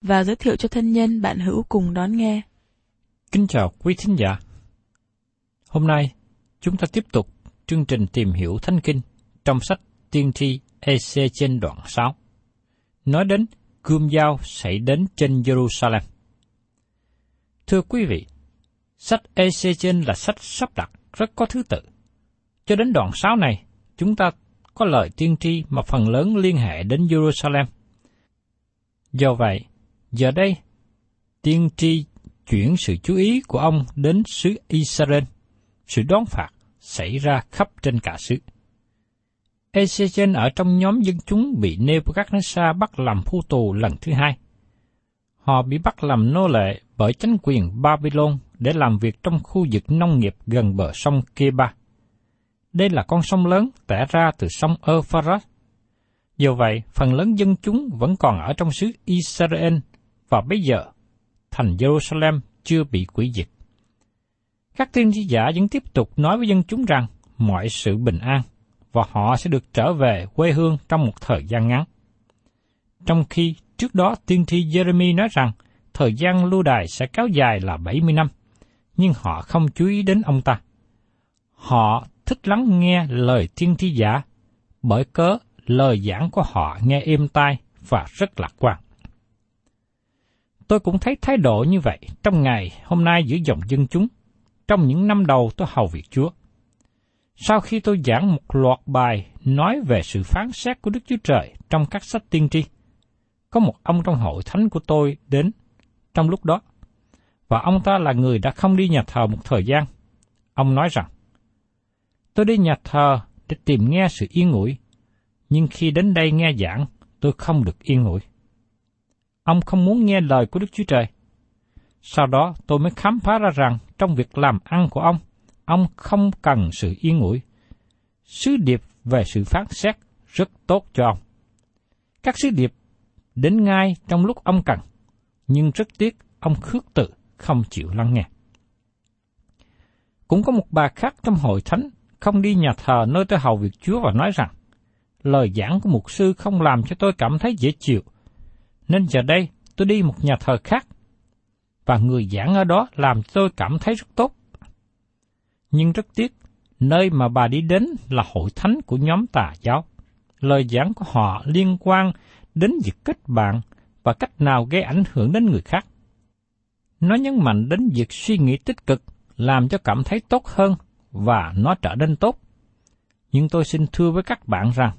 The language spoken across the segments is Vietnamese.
và giới thiệu cho thân nhân bạn hữu cùng đón nghe. Kính chào quý thính giả. Hôm nay, chúng ta tiếp tục chương trình tìm hiểu Thánh Kinh trong sách Tiên tri EC trên đoạn 6. Nói đến gươm dao xảy đến trên Jerusalem. Thưa quý vị, sách EC trên là sách sắp đặt rất có thứ tự. Cho đến đoạn 6 này, chúng ta có lời tiên tri mà phần lớn liên hệ đến Jerusalem. Do vậy, giờ đây, tiên tri chuyển sự chú ý của ông đến xứ Israel, sự đón phạt xảy ra khắp trên cả xứ. Ezechen ở trong nhóm dân chúng bị Nebuchadnezzar bắt làm phu tù lần thứ hai. Họ bị bắt làm nô lệ bởi chính quyền Babylon để làm việc trong khu vực nông nghiệp gần bờ sông Keba. Đây là con sông lớn tẻ ra từ sông Euphrates. Do vậy, phần lớn dân chúng vẫn còn ở trong xứ Israel và bây giờ thành Jerusalem chưa bị quỷ diệt. Các tiên tri giả vẫn tiếp tục nói với dân chúng rằng mọi sự bình an và họ sẽ được trở về quê hương trong một thời gian ngắn. Trong khi trước đó tiên tri Jeremy nói rằng thời gian lưu đài sẽ kéo dài là 70 năm, nhưng họ không chú ý đến ông ta. Họ thích lắng nghe lời tiên tri giả, bởi cớ lời giảng của họ nghe êm tai và rất lạc quan. Tôi cũng thấy thái độ như vậy trong ngày hôm nay giữa dòng dân chúng, trong những năm đầu tôi hầu việc Chúa. Sau khi tôi giảng một loạt bài nói về sự phán xét của Đức Chúa Trời trong các sách tiên tri, có một ông trong hội thánh của tôi đến trong lúc đó, và ông ta là người đã không đi nhà thờ một thời gian. Ông nói rằng, tôi đi nhà thờ để tìm nghe sự yên ngủi, nhưng khi đến đây nghe giảng, tôi không được yên ngủi. Ông không muốn nghe lời của Đức Chúa Trời. Sau đó tôi mới khám phá ra rằng trong việc làm ăn của ông, ông không cần sự yên ủi. Sứ điệp về sự phán xét rất tốt cho ông. Các sứ điệp đến ngay trong lúc ông cần, nhưng rất tiếc ông khước từ, không chịu lắng nghe. Cũng có một bà khác trong hội thánh không đi nhà thờ nơi tôi hầu việc Chúa và nói rằng, lời giảng của mục sư không làm cho tôi cảm thấy dễ chịu, nên giờ đây tôi đi một nhà thờ khác, và người giảng ở đó làm tôi cảm thấy rất tốt. Nhưng rất tiếc, nơi mà bà đi đến là hội thánh của nhóm tà giáo. Lời giảng của họ liên quan đến việc kết bạn và cách nào gây ảnh hưởng đến người khác. Nó nhấn mạnh đến việc suy nghĩ tích cực, làm cho cảm thấy tốt hơn và nó trở nên tốt. Nhưng tôi xin thưa với các bạn rằng,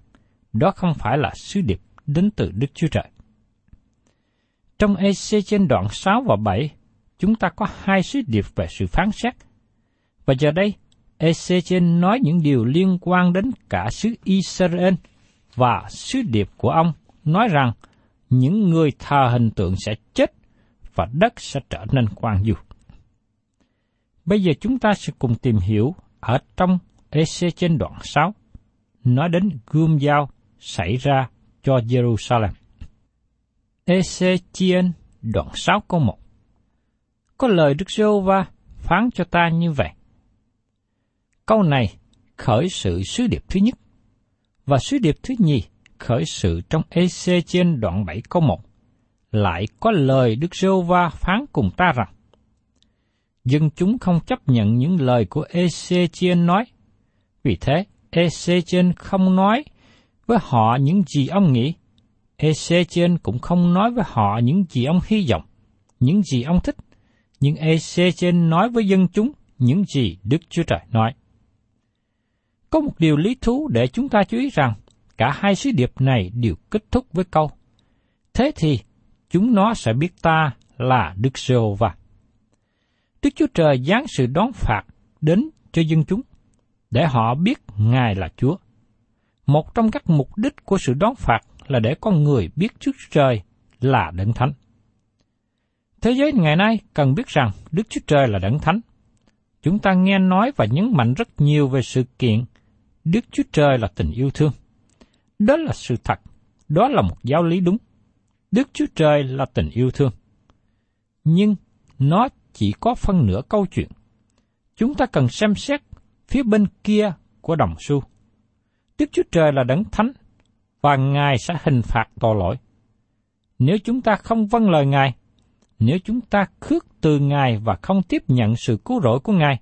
đó không phải là sứ điệp đến từ Đức Chúa Trời. Trong EC trên đoạn 6 và 7, chúng ta có hai sứ điệp về sự phán xét. Và giờ đây, EC trên nói những điều liên quan đến cả xứ Israel và sứ điệp của ông nói rằng những người thờ hình tượng sẽ chết và đất sẽ trở nên quang du. Bây giờ chúng ta sẽ cùng tìm hiểu ở trong EC trên đoạn 6, nói đến gươm dao xảy ra cho Jerusalem. EC đoạn 6 câu 1 Có lời Đức giê va phán cho ta như vậy. Câu này khởi sự sứ điệp thứ nhất, và sứ điệp thứ nhì khởi sự trong EC trên đoạn 7 câu 1. Lại có lời Đức giê va phán cùng ta rằng, dân chúng không chấp nhận những lời của Ezechiel nói. Vì thế, Ezechiel không nói với họ những gì ông nghĩ. Ezechiel cũng không nói với họ những gì ông hy vọng, những gì ông thích. Nhưng Ezechiel nói với dân chúng những gì Đức Chúa Trời nói. Có một điều lý thú để chúng ta chú ý rằng, cả hai sứ điệp này đều kết thúc với câu. Thế thì, chúng nó sẽ biết ta là Đức Giê-hô-va. Đức Chúa Trời giáng sự đón phạt đến cho dân chúng, để họ biết Ngài là Chúa. Một trong các mục đích của sự đón phạt là để con người biết Đức Chúa Trời là Đấng Thánh. Thế giới ngày nay cần biết rằng Đức Chúa Trời là Đấng Thánh. Chúng ta nghe nói và nhấn mạnh rất nhiều về sự kiện Đức Chúa Trời là tình yêu thương. Đó là sự thật, đó là một giáo lý đúng. Đức Chúa Trời là tình yêu thương. Nhưng nó chỉ có phân nửa câu chuyện. Chúng ta cần xem xét phía bên kia của đồng xu. Đức Chúa Trời là đấng thánh, và Ngài sẽ hình phạt tội lỗi. Nếu chúng ta không vâng lời Ngài, nếu chúng ta khước từ Ngài và không tiếp nhận sự cứu rỗi của Ngài,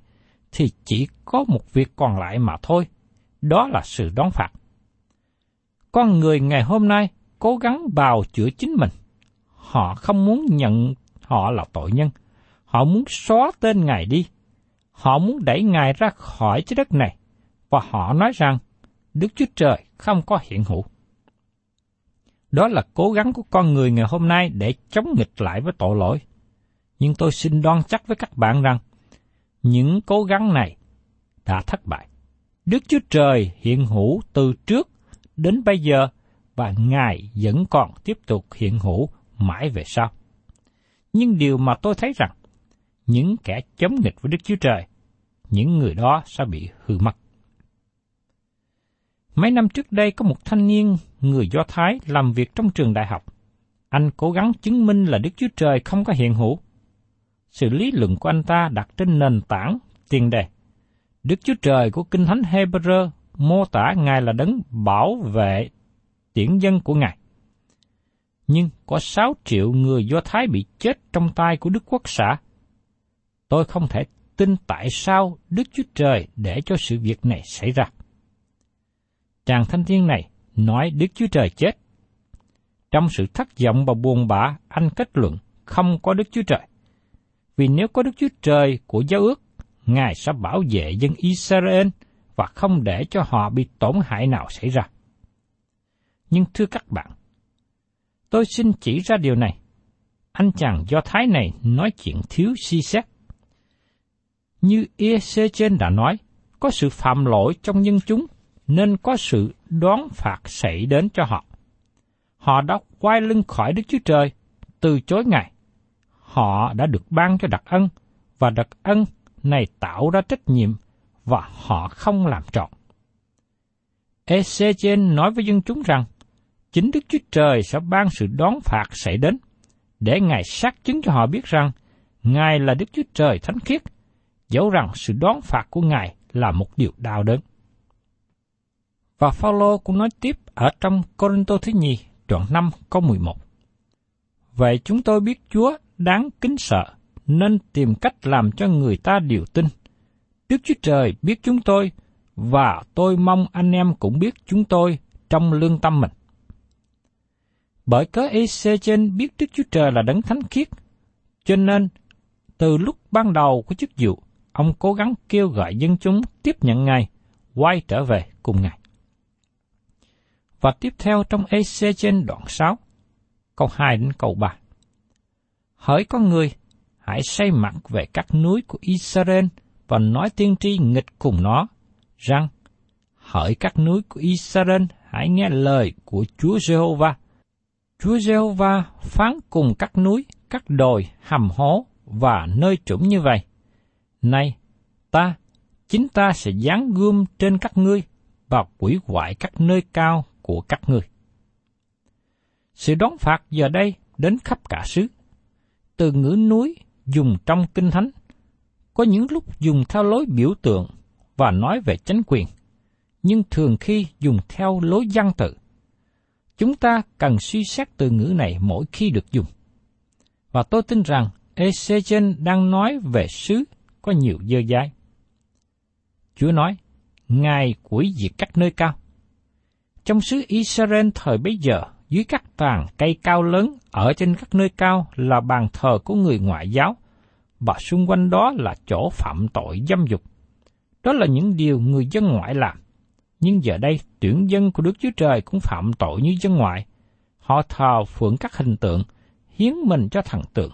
thì chỉ có một việc còn lại mà thôi, đó là sự đón phạt. Con người ngày hôm nay cố gắng bào chữa chính mình. Họ không muốn nhận họ là tội nhân, Họ muốn xóa tên Ngài đi. Họ muốn đẩy Ngài ra khỏi trái đất này. Và họ nói rằng Đức Chúa Trời không có hiện hữu. Đó là cố gắng của con người ngày hôm nay để chống nghịch lại với tội lỗi. Nhưng tôi xin đoan chắc với các bạn rằng, những cố gắng này đã thất bại. Đức Chúa Trời hiện hữu từ trước đến bây giờ và Ngài vẫn còn tiếp tục hiện hữu mãi về sau. Nhưng điều mà tôi thấy rằng, những kẻ chống nghịch với Đức Chúa Trời, những người đó sẽ bị hư mất. Mấy năm trước đây có một thanh niên người Do Thái làm việc trong trường đại học. Anh cố gắng chứng minh là Đức Chúa Trời không có hiện hữu. Sự lý luận của anh ta đặt trên nền tảng tiền đề. Đức Chúa Trời của Kinh Thánh Hebrew mô tả Ngài là đấng bảo vệ tiễn dân của Ngài. Nhưng có 6 triệu người Do Thái bị chết trong tay của Đức Quốc xã Tôi không thể tin tại sao Đức Chúa Trời để cho sự việc này xảy ra. Chàng thanh niên này nói Đức Chúa Trời chết. Trong sự thất vọng và buồn bã, anh kết luận không có Đức Chúa Trời. Vì nếu có Đức Chúa Trời của giáo ước, Ngài sẽ bảo vệ dân Israel và không để cho họ bị tổn hại nào xảy ra. Nhưng thưa các bạn, tôi xin chỉ ra điều này. Anh chàng Do Thái này nói chuyện thiếu suy xét. Như EC trên đã nói, có sự phạm lỗi trong nhân chúng, nên có sự đoán phạt xảy đến cho họ. Họ đã quay lưng khỏi Đức Chúa Trời, từ chối Ngài. Họ đã được ban cho đặc ân, và đặc ân này tạo ra trách nhiệm, và họ không làm trọn. Ezechen nói với dân chúng rằng, chính Đức Chúa Trời sẽ ban sự đón phạt xảy đến, để Ngài xác chứng cho họ biết rằng, Ngài là Đức Chúa Trời thánh khiết, dẫu rằng sự đón phạt của Ngài là một điều đau đớn. Và Phaolô cũng nói tiếp ở trong Corinto thứ nhì, đoạn 5 câu 11. Vậy chúng tôi biết Chúa đáng kính sợ, nên tìm cách làm cho người ta điều tin. Đức Chúa Trời biết chúng tôi, và tôi mong anh em cũng biết chúng tôi trong lương tâm mình. Bởi cớ EC trên biết Đức Chúa Trời là đấng thánh khiết, cho nên từ lúc ban đầu của chức vụ, ông cố gắng kêu gọi dân chúng tiếp nhận Ngài, quay trở về cùng Ngài. Và tiếp theo trong EC trên đoạn 6, câu 2 đến câu 3. Hỡi con người, hãy say mặt về các núi của Israel và nói tiên tri nghịch cùng nó, rằng, hỡi các núi của Israel, hãy nghe lời của Chúa Giê-hô-va. Chúa Giê-hô-va phán cùng các núi, các đồi, hầm hố và nơi trũng như vậy. Này, ta, chính ta sẽ giáng gươm trên các ngươi và quỷ hoại các nơi cao của các ngươi. Sự đón phạt giờ đây đến khắp cả xứ. Từ ngữ núi dùng trong kinh thánh, có những lúc dùng theo lối biểu tượng và nói về chánh quyền, nhưng thường khi dùng theo lối văn tự. Chúng ta cần suy xét từ ngữ này mỗi khi được dùng. Và tôi tin rằng Ezechen đang nói về xứ có nhiều dơ dái. Chúa nói, Ngài quỷ diệt các nơi cao. Trong xứ Israel thời bấy giờ, dưới các tàn cây cao lớn ở trên các nơi cao là bàn thờ của người ngoại giáo, và xung quanh đó là chỗ phạm tội dâm dục. Đó là những điều người dân ngoại làm. Nhưng giờ đây, tuyển dân của Đức Chúa Trời cũng phạm tội như dân ngoại. Họ thờ phượng các hình tượng, hiến mình cho thần tượng.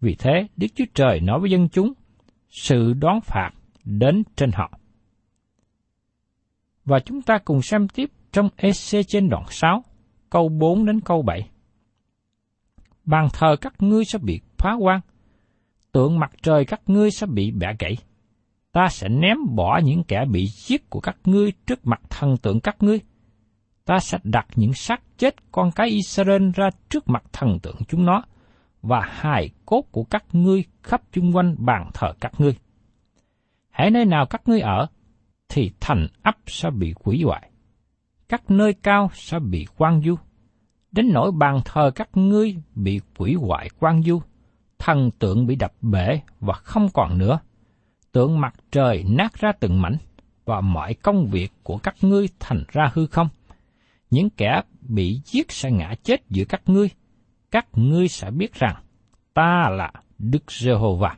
Vì thế, Đức Chúa Trời nói với dân chúng, sự đón phạt đến trên họ. Và chúng ta cùng xem tiếp trong EC trên đoạn 6, câu 4 đến câu 7. Bàn thờ các ngươi sẽ bị phá quan, tượng mặt trời các ngươi sẽ bị bẻ gãy. Ta sẽ ném bỏ những kẻ bị giết của các ngươi trước mặt thần tượng các ngươi. Ta sẽ đặt những xác chết con cái Israel ra trước mặt thần tượng chúng nó, và hài cốt của các ngươi khắp chung quanh bàn thờ các ngươi. Hãy nơi nào các ngươi ở, thì thành ấp sẽ bị quỷ hoại. Các nơi cao sẽ bị quan du. Đến nỗi bàn thờ các ngươi bị quỷ hoại quan du, thần tượng bị đập bể và không còn nữa. Tượng mặt trời nát ra từng mảnh, và mọi công việc của các ngươi thành ra hư không. Những kẻ bị giết sẽ ngã chết giữa các ngươi. Các ngươi sẽ biết rằng ta là Đức Giê-hô-va.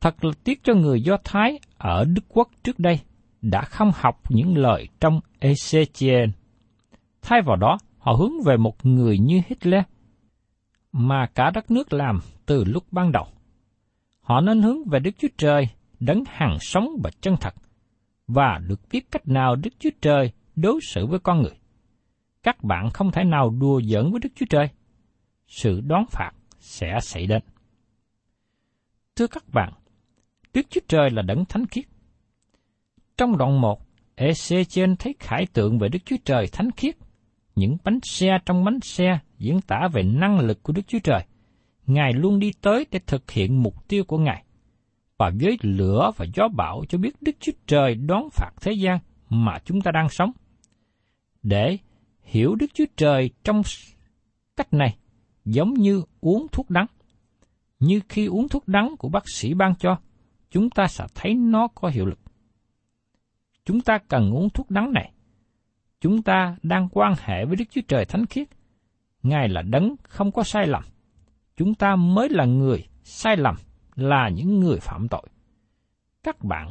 Thật là tiếc cho người Do Thái ở Đức Quốc trước đây đã không học những lời trong Ezechiel. Thay vào đó, họ hướng về một người như Hitler, mà cả đất nước làm từ lúc ban đầu. Họ nên hướng về Đức Chúa Trời, đấng hàng sống và chân thật, và được biết cách nào Đức Chúa Trời đối xử với con người. Các bạn không thể nào đùa giỡn với Đức Chúa Trời. Sự đón phạt sẽ xảy đến. Thưa các bạn, Đức Chúa Trời là đấng thánh khiết. Trong đoạn 1, Ezechiel thấy khải tượng về Đức Chúa Trời thánh khiết. Những bánh xe trong bánh xe diễn tả về năng lực của Đức Chúa Trời. Ngài luôn đi tới để thực hiện mục tiêu của Ngài. Và với lửa và gió bão cho biết Đức Chúa Trời đón phạt thế gian mà chúng ta đang sống. Để hiểu Đức Chúa Trời trong cách này giống như uống thuốc đắng. Như khi uống thuốc đắng của bác sĩ ban cho, chúng ta sẽ thấy nó có hiệu lực. Chúng ta cần uống thuốc đắng này. Chúng ta đang quan hệ với Đức Chúa Trời Thánh Khiết. Ngài là đấng không có sai lầm. Chúng ta mới là người sai lầm, là những người phạm tội. Các bạn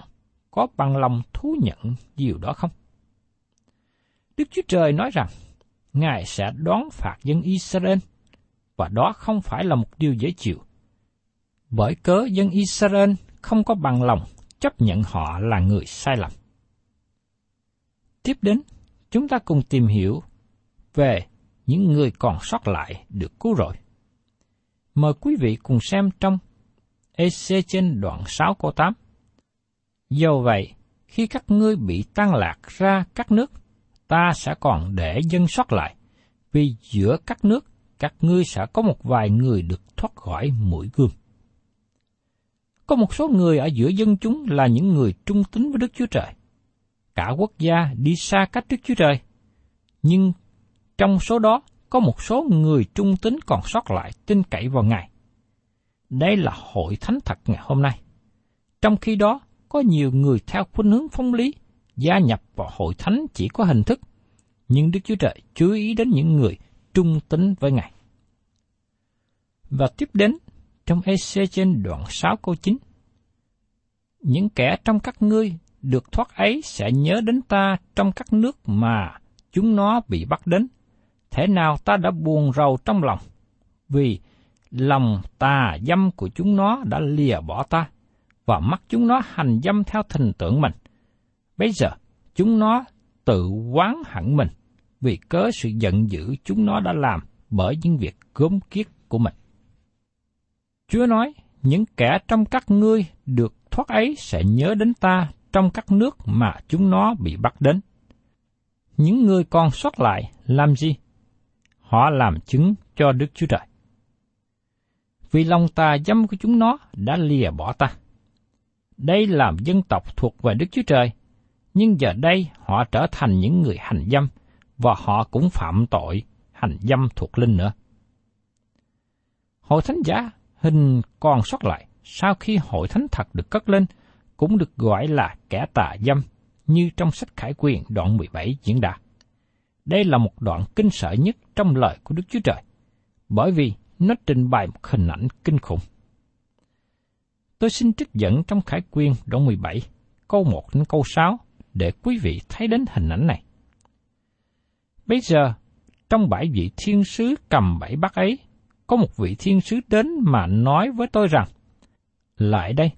có bằng lòng thú nhận điều đó không? Đức Chúa Trời nói rằng, Ngài sẽ đón phạt dân Israel, và đó không phải là một điều dễ chịu. Bởi cớ dân Israel không có bằng lòng chấp nhận họ là người sai lầm. Tiếp đến, chúng ta cùng tìm hiểu về những người còn sót lại được cứu rồi Mời quý vị cùng xem trong EC trên đoạn 6 câu 8. Do vậy, khi các ngươi bị tan lạc ra các nước, ta sẽ còn để dân sót lại, vì giữa các nước, các ngươi sẽ có một vài người được thoát khỏi mũi gươm. Có một số người ở giữa dân chúng là những người trung tín với Đức Chúa Trời. Cả quốc gia đi xa cách Đức Chúa Trời. Nhưng trong số đó có một số người trung tín còn sót lại tin cậy vào Ngài. Đây là hội thánh thật ngày hôm nay. Trong khi đó, có nhiều người theo khuynh hướng phong lý, gia nhập vào hội thánh chỉ có hình thức, nhưng Đức Chúa Trời chú ý đến những người trung tín với Ngài. Và tiếp đến, trong EC trên đoạn 6 câu 9, những kẻ trong các ngươi được thoát ấy sẽ nhớ đến ta trong các nước mà chúng nó bị bắt đến. Thế nào ta đã buồn rầu trong lòng, vì lòng tà dâm của chúng nó đã lìa bỏ ta, và mắt chúng nó hành dâm theo thình tượng mình. Bây giờ, chúng nó tự quán hẳn mình, vì cớ sự giận dữ chúng nó đã làm bởi những việc gớm kiết của mình. Chúa nói, những kẻ trong các ngươi được thoát ấy sẽ nhớ đến ta trong các nước mà chúng nó bị bắt đến. Những người còn sót lại làm gì? Họ làm chứng cho Đức Chúa Trời. Vì lòng tà dâm của chúng nó đã lìa bỏ ta. Đây làm dân tộc thuộc về Đức Chúa Trời, nhưng giờ đây họ trở thành những người hành dâm, và họ cũng phạm tội hành dâm thuộc linh nữa. Hội thánh giả hình còn sót lại sau khi hội thánh thật được cất lên cũng được gọi là kẻ tà dâm như trong sách Khải Quyền đoạn 17 diễn đạt. Đây là một đoạn kinh sợ nhất trong lời của Đức Chúa Trời, bởi vì nó trình bày một hình ảnh kinh khủng. Tôi xin trích dẫn trong Khải Quyên đoạn 17, câu 1 đến câu 6 để quý vị thấy đến hình ảnh này. Bây giờ, trong bảy vị thiên sứ cầm bảy bát ấy, có một vị thiên sứ đến mà nói với tôi rằng, Lại đây,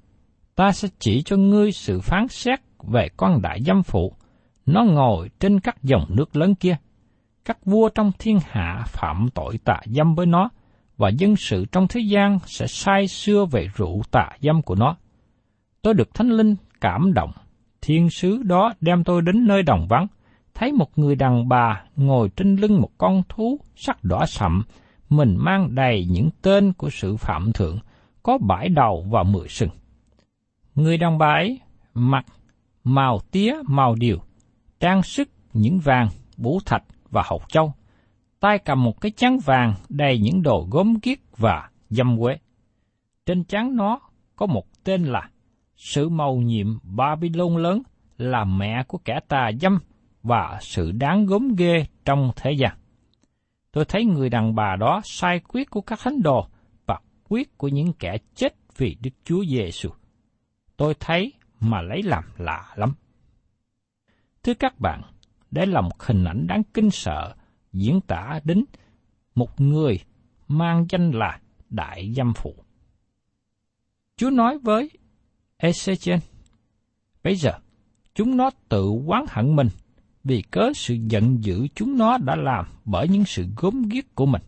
ta sẽ chỉ cho ngươi sự phán xét về con đại dâm phụ, nó ngồi trên các dòng nước lớn kia. Các vua trong thiên hạ phạm tội tạ dâm với nó, và dân sự trong thế gian sẽ sai xưa về rượu tạ dâm của nó. Tôi được Thánh Linh cảm động, thiên sứ đó đem tôi đến nơi đồng vắng, thấy một người đàn bà ngồi trên lưng một con thú sắc đỏ sậm, mình mang đầy những tên của sự phạm thượng, có bãi đầu và mười sừng. Người đàn bà ấy mặc màu tía màu điều, trang sức những vàng, bú thạch và hậu châu, tay cầm một cái chán vàng đầy những đồ gốm kiết và dâm quế. Trên chán nó có một tên là sự màu nhiệm Babylon lớn là mẹ của kẻ tà dâm và sự đáng gốm ghê trong thế gian. Tôi thấy người đàn bà đó sai quyết của các thánh đồ và quyết của những kẻ chết vì Đức Chúa Giêsu. Tôi thấy mà lấy làm lạ lắm. Thưa các bạn, đây là một hình ảnh đáng kinh sợ diễn tả đến một người mang danh là Đại Dâm Phụ. Chúa nói với Ezechen, bây giờ chúng nó tự quán hận mình vì cớ sự giận dữ chúng nó đã làm bởi những sự gốm ghiếc của mình.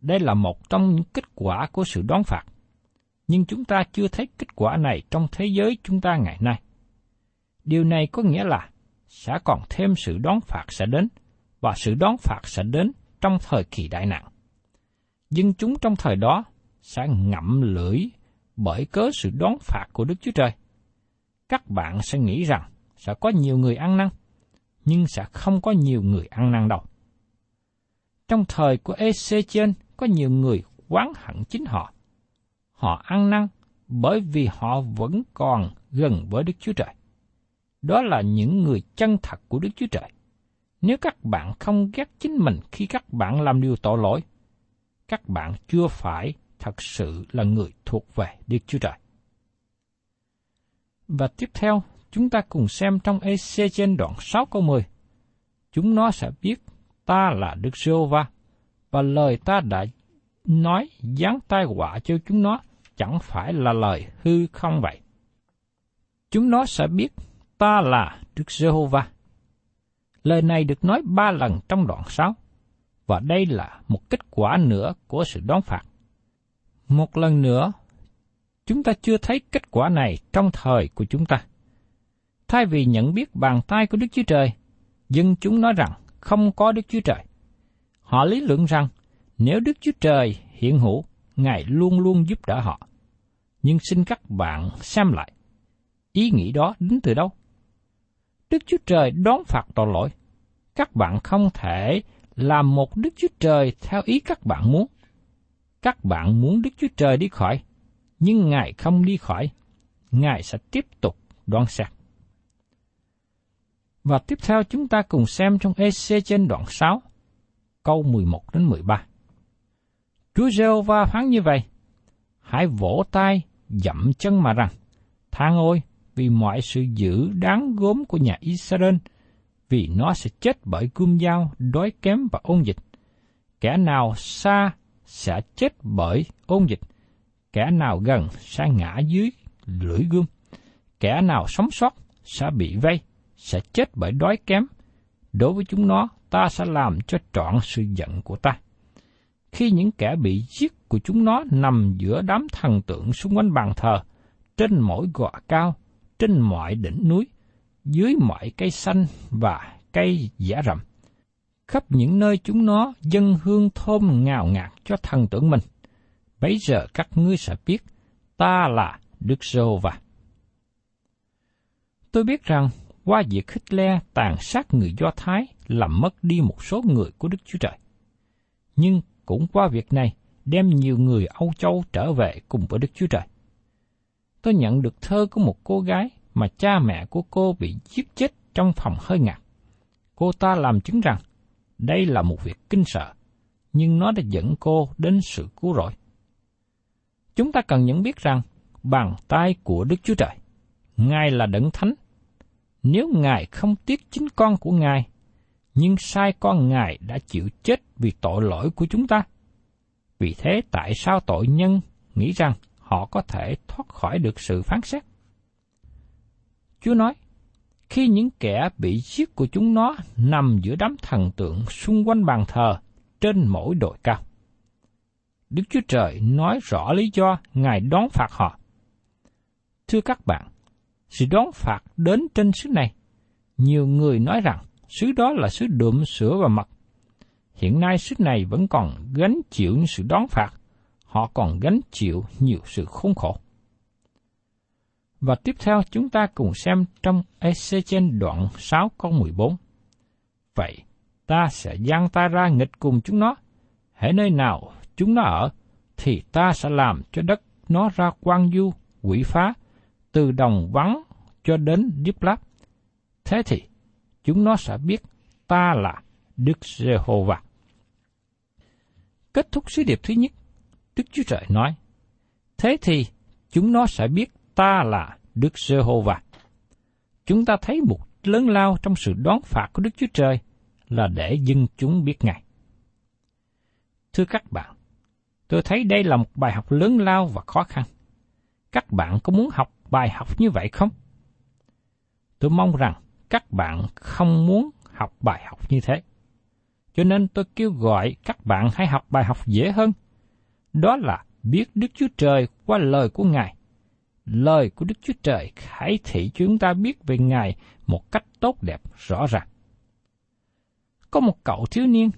Đây là một trong những kết quả của sự đón phạt, nhưng chúng ta chưa thấy kết quả này trong thế giới chúng ta ngày nay. Điều này có nghĩa là sẽ còn thêm sự đón phạt sẽ đến, và sự đón phạt sẽ đến trong thời kỳ đại nạn. Dân chúng trong thời đó sẽ ngậm lưỡi bởi cớ sự đón phạt của Đức Chúa Trời. Các bạn sẽ nghĩ rằng sẽ có nhiều người ăn năn, nhưng sẽ không có nhiều người ăn năn đâu. Trong thời của Ezechiel có nhiều người quán hận chính họ. Họ ăn năn bởi vì họ vẫn còn gần với Đức Chúa Trời. Đó là những người chân thật của Đức Chúa Trời. Nếu các bạn không ghét chính mình khi các bạn làm điều tội lỗi, các bạn chưa phải thật sự là người thuộc về Đức Chúa Trời. Và tiếp theo, chúng ta cùng xem trong EC trên đoạn 6 câu 10. Chúng nó sẽ biết ta là Đức giê va và lời ta đã nói giáng tai họa cho chúng nó chẳng phải là lời hư không vậy. Chúng nó sẽ biết ta là Đức Giê-hô-va. Lời này được nói ba lần trong đoạn 6, và đây là một kết quả nữa của sự đón phạt. Một lần nữa, chúng ta chưa thấy kết quả này trong thời của chúng ta. Thay vì nhận biết bàn tay của Đức Chúa Trời, dân chúng nói rằng không có Đức Chúa Trời. Họ lý luận rằng nếu Đức Chúa Trời hiện hữu, Ngài luôn luôn giúp đỡ họ. Nhưng xin các bạn xem lại, ý nghĩ đó đến từ đâu? Đức Chúa Trời đón phạt tội lỗi. Các bạn không thể làm một Đức Chúa Trời theo ý các bạn muốn. Các bạn muốn Đức Chúa Trời đi khỏi, nhưng Ngài không đi khỏi. Ngài sẽ tiếp tục đoan xét. Và tiếp theo chúng ta cùng xem trong EC trên đoạn 6, câu 11 đến 13. Chúa giê va phán như vậy, hãy vỗ tay, dậm chân mà rằng, than ôi vì mọi sự dữ đáng gốm của nhà Israel, vì nó sẽ chết bởi cương dao, đói kém và ôn dịch. Kẻ nào xa sẽ chết bởi ôn dịch, kẻ nào gần sẽ ngã dưới lưỡi gươm, kẻ nào sống sót sẽ bị vây, sẽ chết bởi đói kém. Đối với chúng nó, ta sẽ làm cho trọn sự giận của ta. Khi những kẻ bị giết của chúng nó nằm giữa đám thần tượng xung quanh bàn thờ, trên mỗi gò cao, trên mọi đỉnh núi, dưới mọi cây xanh và cây giả rậm. Khắp những nơi chúng nó dân hương thơm ngào ngạt cho thần tượng mình. Bấy giờ các ngươi sẽ biết, ta là Đức Sô và. Tôi biết rằng, qua việc Hitler tàn sát người Do Thái làm mất đi một số người của Đức Chúa Trời. Nhưng cũng qua việc này, đem nhiều người Âu Châu trở về cùng với Đức Chúa Trời. Tôi nhận được thơ của một cô gái mà cha mẹ của cô bị giết chết trong phòng hơi ngạt. Cô ta làm chứng rằng đây là một việc kinh sợ, nhưng nó đã dẫn cô đến sự cứu rỗi. Chúng ta cần nhận biết rằng bàn tay của Đức Chúa Trời, Ngài là đấng thánh. Nếu Ngài không tiếc chính con của Ngài, nhưng sai con Ngài đã chịu chết vì tội lỗi của chúng ta. Vì thế tại sao tội nhân nghĩ rằng họ có thể thoát khỏi được sự phán xét? Chúa nói, khi những kẻ bị giết của chúng nó nằm giữa đám thần tượng xung quanh bàn thờ trên mỗi đồi cao. Đức Chúa Trời nói rõ lý do Ngài đón phạt họ. Thưa các bạn, sự đón phạt đến trên xứ này. Nhiều người nói rằng xứ đó là xứ đượm sữa và mật. Hiện nay xứ này vẫn còn gánh chịu những sự đón phạt, họ còn gánh chịu nhiều sự khốn khổ. Và tiếp theo chúng ta cùng xem trong Ezechiel đoạn 6 câu 14. Vậy, ta sẽ giang ta ra nghịch cùng chúng nó. Hãy nơi nào chúng nó ở, thì ta sẽ làm cho đất nó ra quang du, quỷ phá, từ đồng vắng cho đến Điếp Láp. Thế thì, chúng nó sẽ biết ta là Đức Giê-hô-va. Kết thúc sứ điệp thứ nhất, Đức Chúa Trời nói, Thế thì, chúng nó sẽ biết ta là Đức Giê-hô-va. Chúng ta thấy một lớn lao trong sự đón phạt của Đức Chúa Trời là để dân chúng biết Ngài. Thưa các bạn, tôi thấy đây là một bài học lớn lao và khó khăn. Các bạn có muốn học bài học như vậy không? Tôi mong rằng các bạn không muốn học bài học như thế. Cho nên tôi kêu gọi các bạn hãy học bài học dễ hơn. Đó là biết Đức Chúa Trời qua lời của Ngài lời của Đức Chúa Trời khải thị cho chúng ta biết về Ngài một cách tốt đẹp rõ ràng. Có một cậu thiếu niên,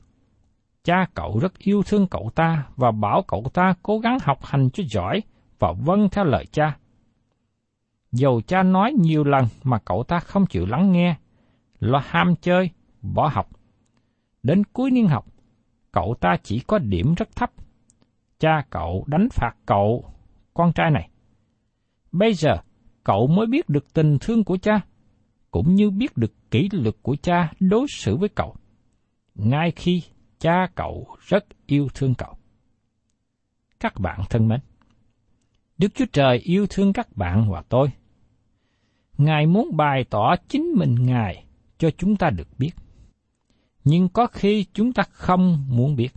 cha cậu rất yêu thương cậu ta và bảo cậu ta cố gắng học hành cho giỏi và vâng theo lời cha. Dầu cha nói nhiều lần mà cậu ta không chịu lắng nghe, lo ham chơi, bỏ học. Đến cuối niên học, cậu ta chỉ có điểm rất thấp. Cha cậu đánh phạt cậu, con trai này. Bây giờ, cậu mới biết được tình thương của cha, cũng như biết được kỷ luật của cha đối xử với cậu. Ngay khi cha cậu rất yêu thương cậu. Các bạn thân mến, Đức Chúa Trời yêu thương các bạn và tôi. Ngài muốn bày tỏ chính mình Ngài cho chúng ta được biết. Nhưng có khi chúng ta không muốn biết.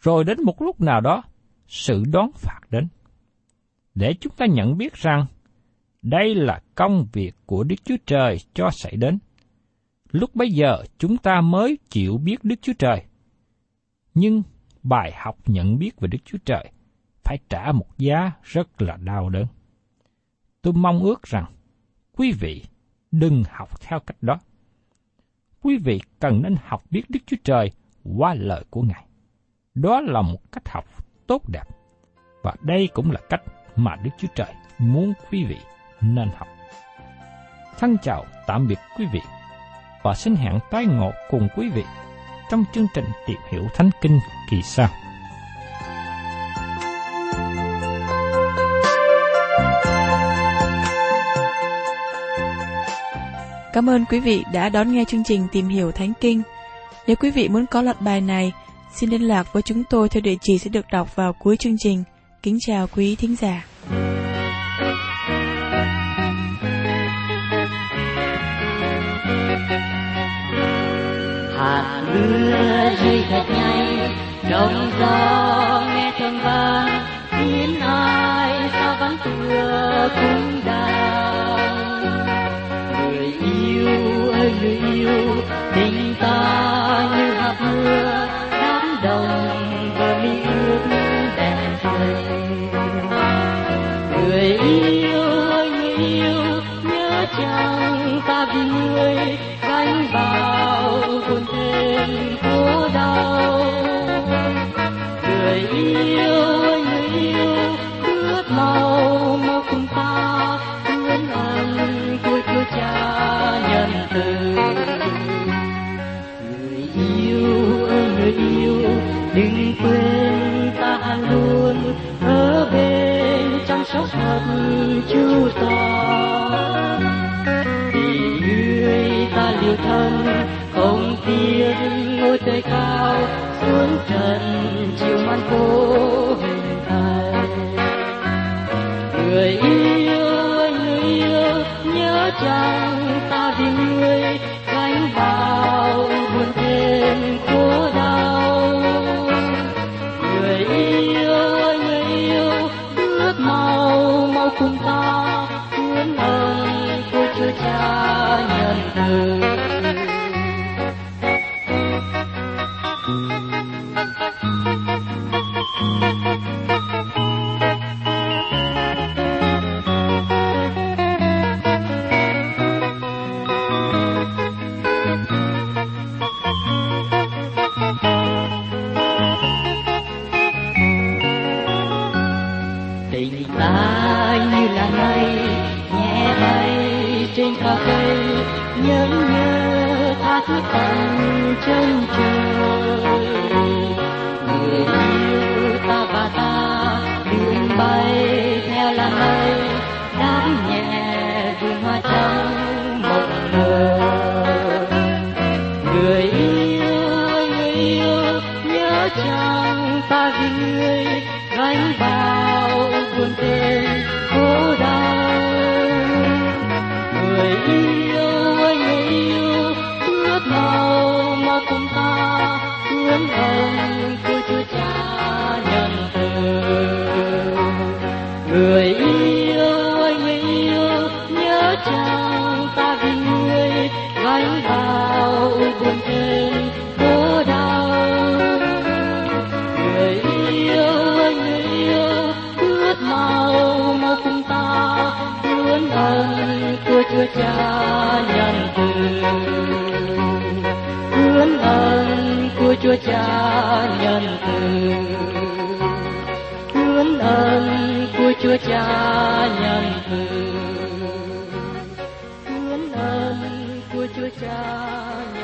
Rồi đến một lúc nào đó, sự đón phạt đến để chúng ta nhận biết rằng đây là công việc của Đức Chúa Trời cho xảy đến. Lúc bấy giờ chúng ta mới chịu biết Đức Chúa Trời. Nhưng bài học nhận biết về Đức Chúa Trời phải trả một giá rất là đau đớn. Tôi mong ước rằng quý vị đừng học theo cách đó. Quý vị cần nên học biết Đức Chúa Trời qua lời của Ngài. Đó là một cách học tốt đẹp. Và đây cũng là cách mà Đức Chúa Trời muốn quý vị nên học. Thân chào tạm biệt quý vị và xin hẹn tái ngộ cùng quý vị trong chương trình tìm hiểu Thánh Kinh kỳ sau. Cảm ơn quý vị đã đón nghe chương trình Tìm hiểu Thánh Kinh. Nếu quý vị muốn có loạt bài này, xin liên lạc với chúng tôi theo địa chỉ sẽ được đọc vào cuối chương trình. Kính chào quý thính giả. Hạt mưa rơi thật nhanh, trong gió nghe thơm vang, khiến ai sao vắng tựa cũng người yêu. Tình ta như hạt mưa, đám đồng và mi ướt đèn trời. Người yêu ơi, người yêu, nhớ chàng ta vì người đừng quên ta luôn, ở bên chăm sóc thật chú ta vì người ta liều thân, không tiếc ngôi trời cao, xuống trần chiều man phố. Chúa Chúa Cha nhân từ hướng ơn của Chúa Cha nhân từ hướng ơn của Chúa Cha nhân từ hướng ơn của Chúa Cha nhân.